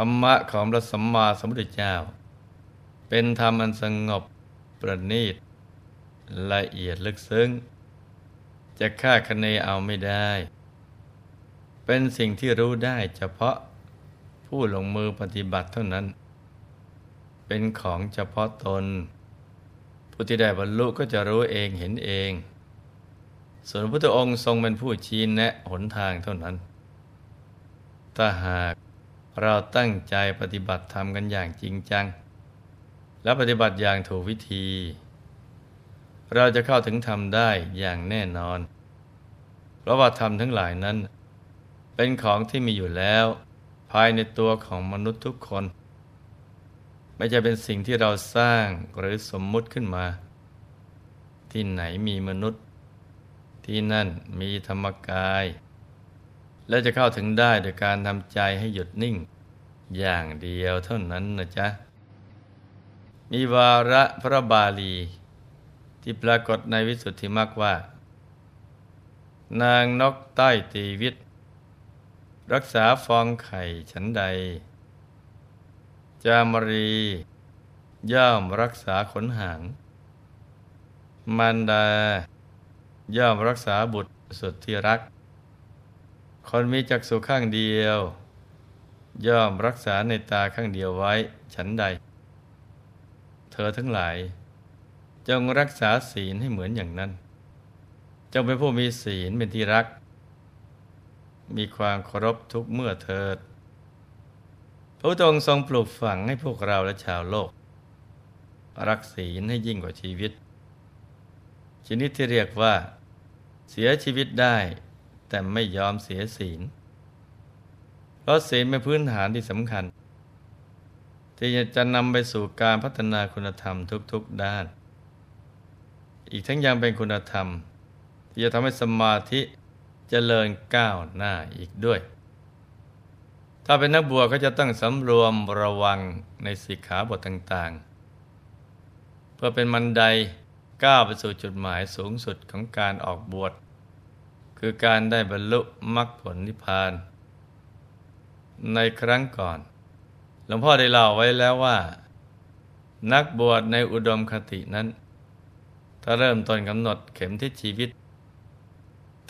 ธรรมะของพระสัมมาสัมพุทธเจ้า เป็นธรรมอันสงบประณีต ละเอียดลึกซึ้ง จะคาคะเนเอาไม่ได้ เป็นสิ่งที่รู้ได้เฉพาะผู้ลงมือปฏิบัติเท่านั้น เป็นของเฉพาะตน ผู้ที่ได้บรรลุก็จะรู้เองเห็นเอง ส่วนพระพุทธองค์ทรงเป็นผู้ชี้แนะหนทางเท่านั้น ถ้าหาก เราตั้งใจปฏิบัติธรรมกันอย่างจริงจัง และปฏิบัติอย่างถูกวิธี เราจะเข้าถึงธรรมได้อย่างแน่นอน เพราะว่าธรรมทั้งหลายนั้น เป็นของที่มีอยู่แล้ว ภายในตัวของมนุษย์ทุกคน ไม่จะเป็นสิ่งที่เราสร้างหรือสมมุติขึ้นมา ที่ไหนมีมนุษย์ ที่นั่นมีธรรมกาย และจะเข้าถึงได้โดยการทำใจให้หยุดนิ่ง อย่างเดียวเท่านั้นนะจ๊ะ มีวาระพระบาลี ที่ปรากฏในวิสุทธิมรรคว่า นางนกใต้ตีวิต รักษาฟองไข่ฉันใด จามรี ย่อมรักษาขนหาง มันดา ย่อมรักษาบุตรสุดที่รัก คนมีจักษุข้างเดียว ย่อมรักษาในตาข้างเดียวไว้ ฉันใด เธอทั้งหลาย จงรักษาศีลให้เหมือนอย่างนั้น จงเป็นผู้มีศีลเป็นที่รัก มีความเคารพทุกเมื่อเถิดพระองค์ทรงปลูกฝังให้พวกเราและชาวโลก รักศีลให้ยิ่งกว่าชีวิต ชนิดที่เรียกว่า เสียชีวิตได้ แต่ไม่ยอมเสียศีล เพราะศีลเป็นพื้นฐานที่สำคัญ ที่จะนำไปสู่การพัฒนาคุณธรรมทุกๆด้าน อีกทั้งยังเป็นคุณธรรม ที่จะทำให้สมาธิเจริญก้าวหน้าอีกด้วย ถ้าเป็นนักบวชก็จะต้องสำรวมระวังในสิกขาบทต่างๆ เพื่อเป็นมันไดก้าวไปสู่จุดหมายสูงสุดของการออกบวช คือการได้บรรลุมรรคผลนิพพาน ในครั้งก่อน หลวงพ่อได้เล่าไว้แล้วว่า นักบวชในอุดมคตินั้น ถ้าเริ่มต้นกำหนดเข็มทิศชีวิต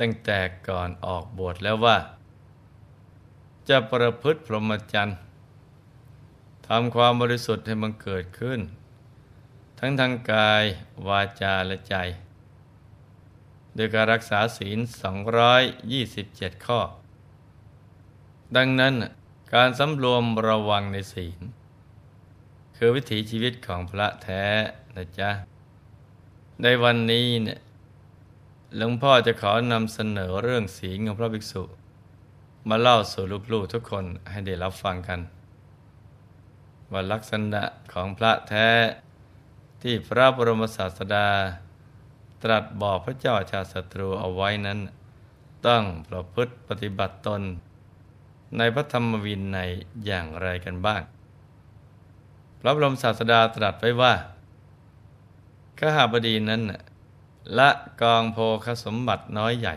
ตั้งแต่ก่อนออกบวชแล้วว่า จะประพฤติพรหมจรรย์ทำความบริสุทธิ์ให้มันเกิดขึ้น ทั้งทางกายวาจาและใจ โดยการรักษาศีล 227 ข้อ ดังนั้นการสำรวมระวังในศีล คือวิถีชีวิตของพระแท้นะจ๊ะ ในวันนี้เนี่ยหลวงพ่อจะขอนำเสนอเรื่องศีลของพระภิกษุ มาเล่าสู่ลูกๆทุกคนให้ได้รับฟังกัน ว่าลักษณะของพระแท้ที่พระบรมศาสดา ตรัสบอกพระเจ้าชาติศัตรูเอาไว้นั้น ต้องประพฤติปฏิบัติตน ในพระธรรมวินัยอย่างไรกันบ้าง พระบรมศาสดาตรัสไว้ว่าข้าหาบดีนั้นละกองโพคสมบัติน้อยใหญ่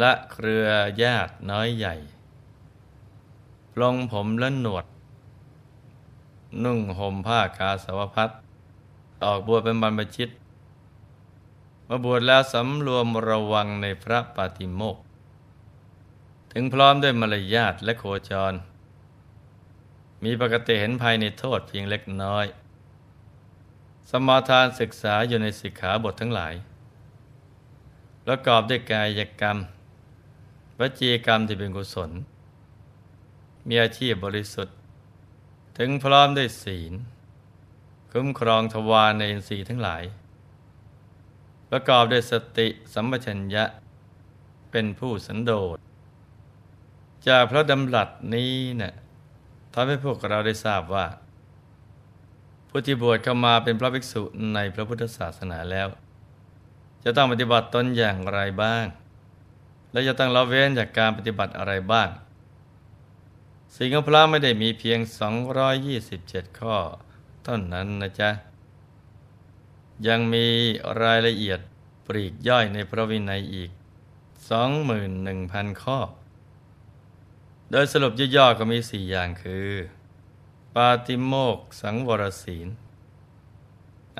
ละเครือญาติน้อยใหญ่ปลงผมและหนวด นุ่งห่มผ้ากาสาวพัดออกบวชเป็นบรรพชิต มาบวชแล้วสำรวมระวังในพระปาติโมกถึงพร้อมด้วยมารยาทและโคจร มีปกติเห็นภายในโทษเพียงเล็กน้อย สมาทานศึกษาอยู่ในสิกขาบททั้งหลาย ประกอบด้วยกายกรรม วจีกรรมที่เป็นกุศล มีอาชีพบริสุทธิ์ ถึงพร้อมด้วยศีล คุ้มครองทวารในอินทรีย์ทั้งหลาย ประกอบด้วยสติสัมปชัญญะเป็นผู้สันโดษ จากพระดำรัสนี้เนะ่ยทำให้พวกเราได้ทราบว่า ผู้ที่บวชเข้ามาเป็นพระภิกษุในพระพุทธศาสนาแล้ว จะต้องปฏิบัติตนอย่างไรบ้าง และจะต้องละเว้นจากการปฏิบัติอะไรบ้าง สิ่งของพระไม่ได้มีเพียง 227 ข้อเท่านั้นนะจ๊ะ ยังมีรายละเอียดปรีกย่อยในพระวินัยอีก 21,000 ข้อ โดยสรุปย่อๆก็มีสี่อย่างคือ ปาติโมกสังวรศีล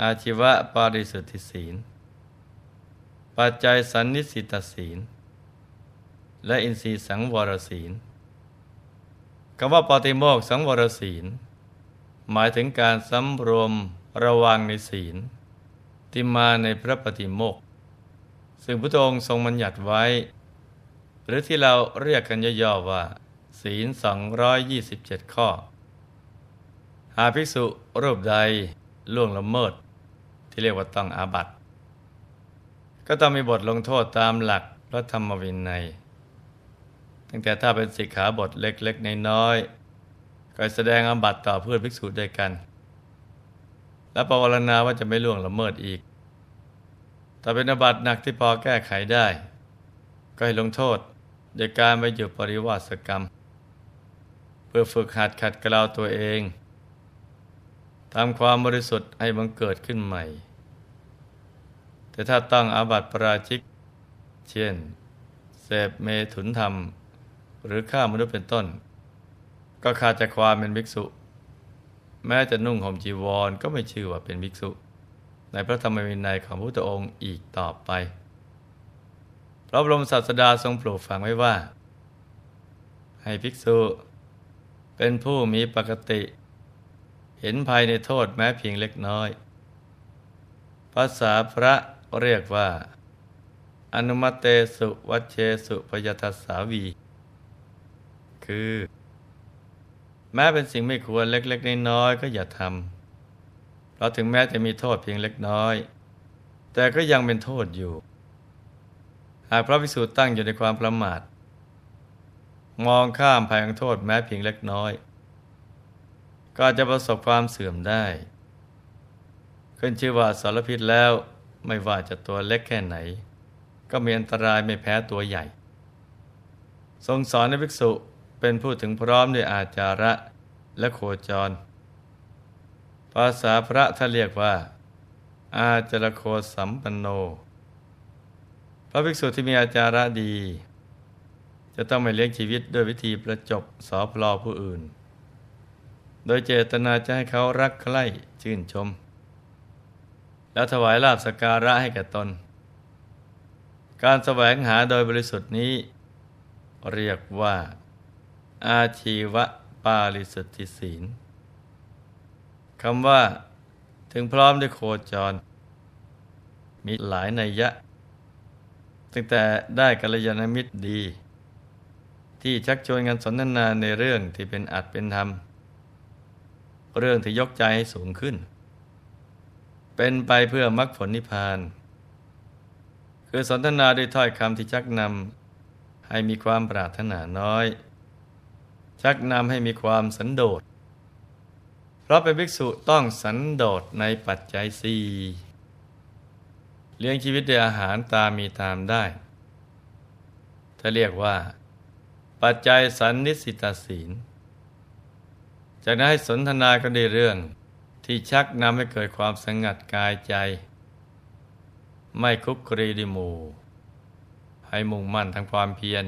อาชีวะปาริสุทธิศีล ปัจจัยสันนิสิตศีล และอินทรีย์สังวรศีลคำว่าปาติโมกสังวรศีล หมายถึงการสำรวมระวังในศีล ที่มาในพระปฏิโมกซึ่งพระองค์ทรงบัญญัติไว้ หรือที่เราเรียกกันย่อๆว่า ศีล 227 ข้อ หาภิกษุรูปใดล่วงละเมิด ที่เรียกว่าต้องอาบัติ ก็ต้องมีบทลงโทษตามหลักพระธรรมวินัยตั้งแต่ถ้าเป็นสิกขาบทเล็กๆ น้อยๆก็แสดงอาบัติต่อเพื่อนภิกษุด้วยกัน และปรารณาว่าจะไม่ล่วงละเมิดอีกถ้าเป็นอาบัติหนักที่พอแก้ไขได้ ก็ให้ลงโทษโดยการไปอยู่ปริวาสกรรม เพื่อฝึกหัดขัดเกลาตัวเองทำความบริสุทธิ์ให้บังเกิดขึ้นใหม่ แต่ถ้าต้องอาบัติปราชิก เช่นเสพเมถุนธรรม หรือฆ่ามนุษย์เป็นต้น ก็ขาดจากความเป็นภิกษุ แม้จะนุ่งห่มจีวรก็ไม่ชื่อว่าเป็นภิกษุ ในพระธรรมวินัยของพระพุทธองค์อีกต่อไป พระบรมศาสดาทรงปลูกฝังไว้ว่า ให้ภิกษุ เป็นผู้มีปกติ เห็นภัยในโทษแม้เพียงเล็กน้อย ภาษาพระเรียกว่า อนุมเตสุวัชเชสุปยทัสสาวี คือ แม้เป็นสิ่งไม่ควรเล็กๆน้อยๆก็อย่าทำเราถึงแม้จะมีโทษเพียงเล็กน้อย แต่ก็ยังเป็นโทษอยู่ หากพระพิสูจน์ตั้งอยู่ในความประมาท มองข้ามภัยของโทษแม้เพียงเล็กน้อย ก็จะประสบความเสื่อมได้ ขึ้นชื่อว่าสารพิษแล้วไม่ว่าจะตัวเล็กแค่ไหน ก็มีอันตรายไม่แพ้ตัวใหญ่ ทรงสอนในภิกษุ เป็นผู้ถึงพร้อมด้วยอาจาระและโคจร ภาษาพระท่านเรียกว่า อาจารโคสัมปันโน พระภิกษุที่มีอาจาระดี จะต้องไม่เลี้ยงชีวิตด้วยวิธีประจบสอพลอผู้อื่น โดยเจตนาจะให้เขารักใคร่ชื่นชม แล้วถวายลาบสการะให้แก่ตน การแสวงหาโดยบริสุทธิ์นี้ เรียกว่า อาชีวะปาลิสุทธิศีลคำว่าถึงพร้อมด้วยโคจร มีหลายนัยยะ ตั้งแต่ได้กัลยาณมิตรดี ที่ชักชวนกันสนทนาในเรื่องที่เป็นอัดเป็นธรรม เรื่องที่ยกใจให้สูงขึ้น เป็นไปเพื่อมรรคผลนิพพาน คือสนทนาด้วยถ้อยคำที่ชักนำให้มีความปรารถนาน้อย ชักนำให้มีความสันโดษ เพราะเป็นภิกษุต้องสันโดษในปัจจัยสี่เลี้ยงชีวิตด้วยอาหารตามมีตามได้ ถ้าเรียกว่า ปัจจัยสันนิสิตาศีล จากนั้นให้สนทนากันในเรื่องที่ชักนำให้เกิดความสงัดกายใจ ไม่คุกครีดิมู ให้มุ่งมั่นทางความเพียร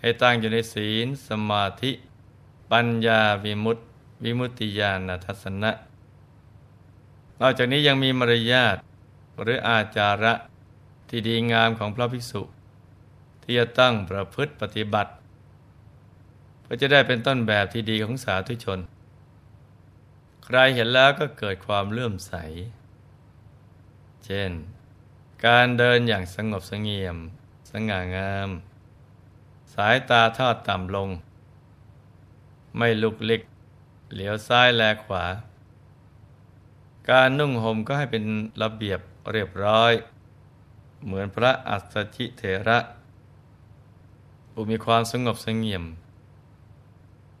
ให้ตั้งอยู่ในศีลสมาธิ ปัญญาวิมุตติ วิมุตติญาณทัศนะ นอกจากนี้ยังมีมารยาทหรืออาจาระที่ดีงามของพระภิกษุ ที่จะตั้งประพฤติปฏิบัติ เพื่อจะได้เป็นต้นแบบที่ดีของสาธุชน ใครเห็นแล้วก็เกิดความเลื่อมใส เช่น การเดินอย่างสงบสงเงียม สง่างามายตาทอดต่ำลง ไม่ลุกลิก เหลียวซ้ายแลขวา การนุ่งห่มก็ให้เป็นระเบียบเรียบร้อย เหมือนพระอัสสชิเถระผู้มีความสงบสงเงียม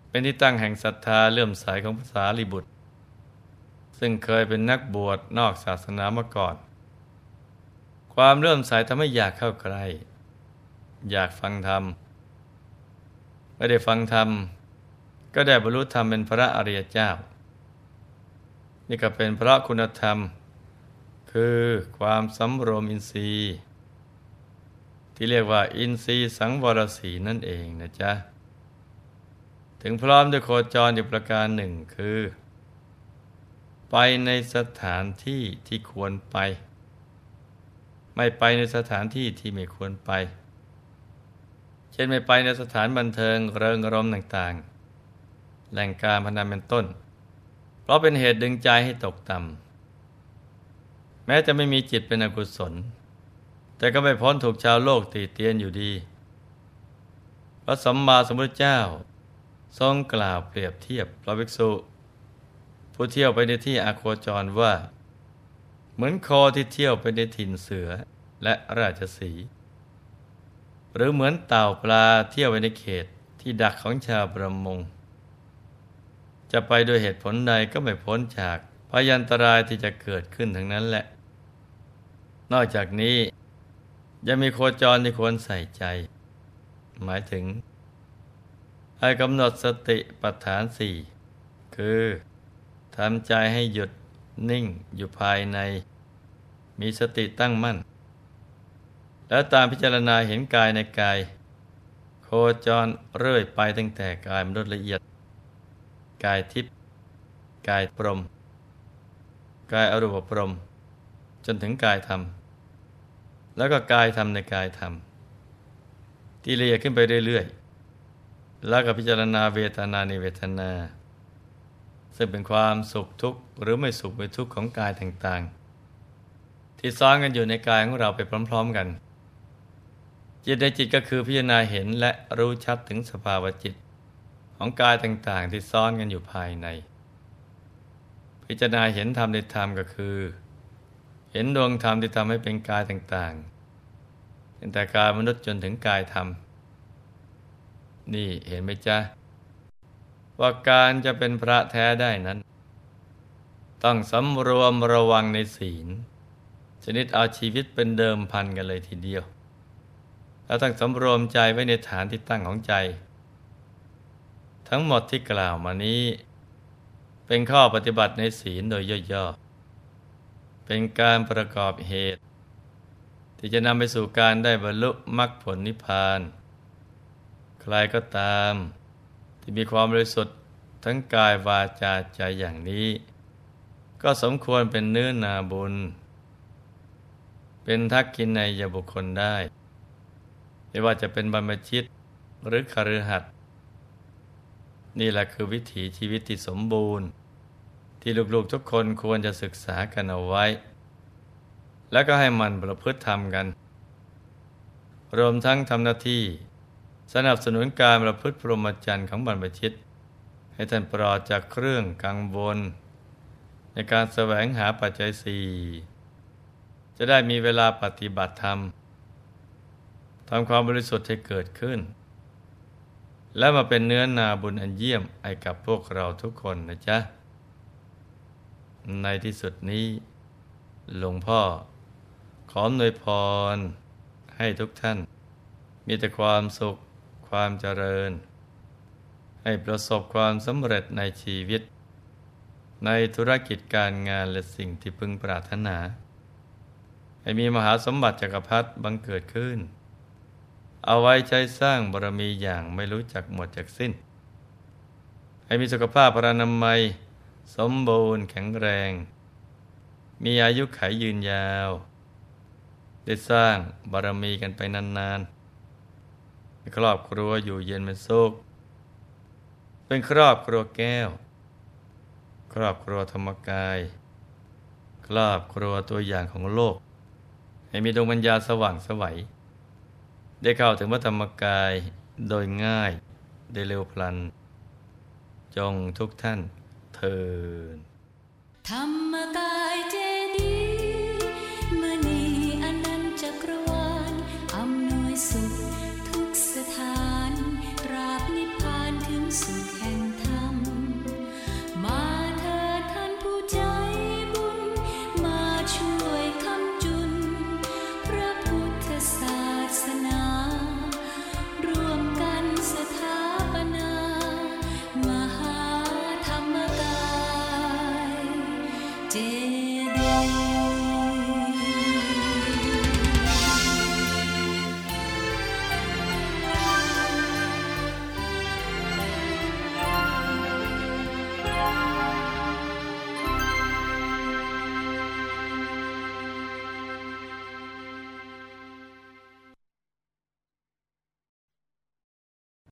เป็นที่ตั้งแห่งศรัทธาเลื่อมใสของภาษาลิบุตร ซึ่งเคยเป็นนักบวชนอกศาสนามาก่อน ความเลื่อมใสทำให้อยากเข้าใกล้อยากฟังธรรม ไม่ได้ฟังธรรม ก็ได้บรรลุธรรมเป็นพระอริยเจ้า นี่ก็เป็นเพราะคุณธรรม คือความสำรวมอินทรีย์ ที่เรียกว่าอินทรีย์สังวรสีนั่นเองนะจ๊ะ ถึงพร้อมด้วยโคจรอีกประการหนึ่งคือ ไปในสถานที่ที่ควรไป ไม่ไปในสถานที่ที่ไม่ควรไป ช่นไม่ไปในสถานบันเทิงเริงรมต่างๆ แหล่งการพนันเป็นต้น เพราะเป็นเหตุดึงใจให้ตกต่ำแม้จะไม่มีจิตเป็นอกุศล แต่ก็ไม่พ้นถูกชาวโลกตีเตียนอยู่ดี พระสัมมาสัมพุทธเจ้า ทรงกล่าวเปรียบเทียบพระภิกษุ ผู้เที่ยวไปในที่อาโคจรว่า เหมือนโคที่เที่ยวไปในถิ่นเสือและราชสีห หรือเหมือนเต่าปลาเที่ยวไปในเขตที่ดักของชาวประมง จะไปโดยเหตุผลใดก็ไม่พ้นจากพยันตรายที่จะเกิดขึ้นทั้งนั้นแหละ นอกจากนี้ยังมีโคจรที่ควรใส่ใจ หมายถึงให้กำหนดสติปัฏฐานสี่คือทำใจให้หยุดนิ่งอยู่ภายใน มีสติตั้งมั่น แล้วตามพิจารณาเห็นกายในกาย โคจรเรื่อยไปตั้งแต่กายมนุษย์ละเอียด กายทิพย์กายปรม กายอรูปปรม จนถึงกายธรรม แล้วก็กายธรรมในกายธรรม ที่ละเอียดขึ้นไปเรื่อยๆ แล้วก็พิจารณาเวทนาในเวทนา ซึ่งเป็นความสุขทุกข์หรือไม่สุขไม่ทุกข์ของกายต่างๆ ที่ซ้อนกันอยู่ในกายของเราไปพร้อม ๆ กัน จิตในจิตก็คือพิจารณาเห็นและรู้ชัดถึงสภาวะจิต ของกายต่างๆ ที่ซ้อนกันอยู่ภายใน พิจารณาเห็นธรรมในธรรมก็คือ เห็นดวงธรรมที่ทำให้เป็นกายต่างๆเป็นแต่กายมนุษย์จนถึงกายธรรม นี่เห็นไหมจ๊ะ ว่าการจะเป็นพระแท้ได้นั้น ต้องสำรวมระวังในศีล ชนิดเอาชีวิตเป็นเดิมพันกันเลยทีเดียว แล้วต้องสำรวมใจไว้ในฐานที่ตั้งของใจ ทั้งหมดที่กล่าวมานี้ เป็นข้อปฏิบัติในศีลโดยย่อๆ เป็นการประกอบเหตุ ที่จะนำไปสู่การได้บรรลุมรรคผลนิพพาน ใครก็ตาม ที่มีความบริสุทธิ์ทั้งกายวาจาใจอย่างนี้ ก็สมควรเป็นเนื้อนาบุญ เป็นทักกินในยบุคคลได้ ไม่ว่าจะเป็นบรรพชิตหรือคฤหัสถ์นี่แหละคือวิถีชีวิตที่สมบูรณ์ ที่ลูกๆทุกคนควรจะศึกษากันเอาไว้ แล้วก็ให้มันประพฤติทำกัน รวมทั้งทำหน้าที่ สนับสนุนการประพฤติพรหมจรรย์ของบรรพชิต ให้ท่านปลอดจากเครื่องกังวล ในการแสวงหาปัจจัยสี่จะได้มีเวลาปฏิบัติธรรม ทำความบริสุทธิ์ให้เกิดขึ้น และมาเป็นเนื้อนาบุญอันเยี่ยมไอกับพวกเราทุกคนนะจ๊ะ ในที่สุดนี้ หลวงพ่อ ขออนวยพร ให้ทุกท่าน มีแต่ความสุขความเจริญ ให้ประสบความสำเร็จในชีวิต ในธุรกิจการงานและสิ่งที่พึงปรารถนา ให้มีมหาสมบัติจักรพรรดิบังเกิดขึ้น เอาไว้ใช้สร้างบารมีอย่างไม่รู้จักหมดจากสิ้น ให้มีสุขภาพพรานามัย สมบูรณ์แข็งแรง มีอายุขัยยืนยาว ได้สร้างบารมีกันไปนานๆครอบครัวอยู่เย็นเป็นสุขเป็นครอบครัวแก้ว ครอบครัวธรรมกาย ครอบครัวตัวอย่างของโลก ให้มีดวงปัญญาสว่างสวัย ได้เข้าถึงพระธรรมกายโดยง่ายได้เร็วพลัน จงทุกท่านเทินธรรมกายเจ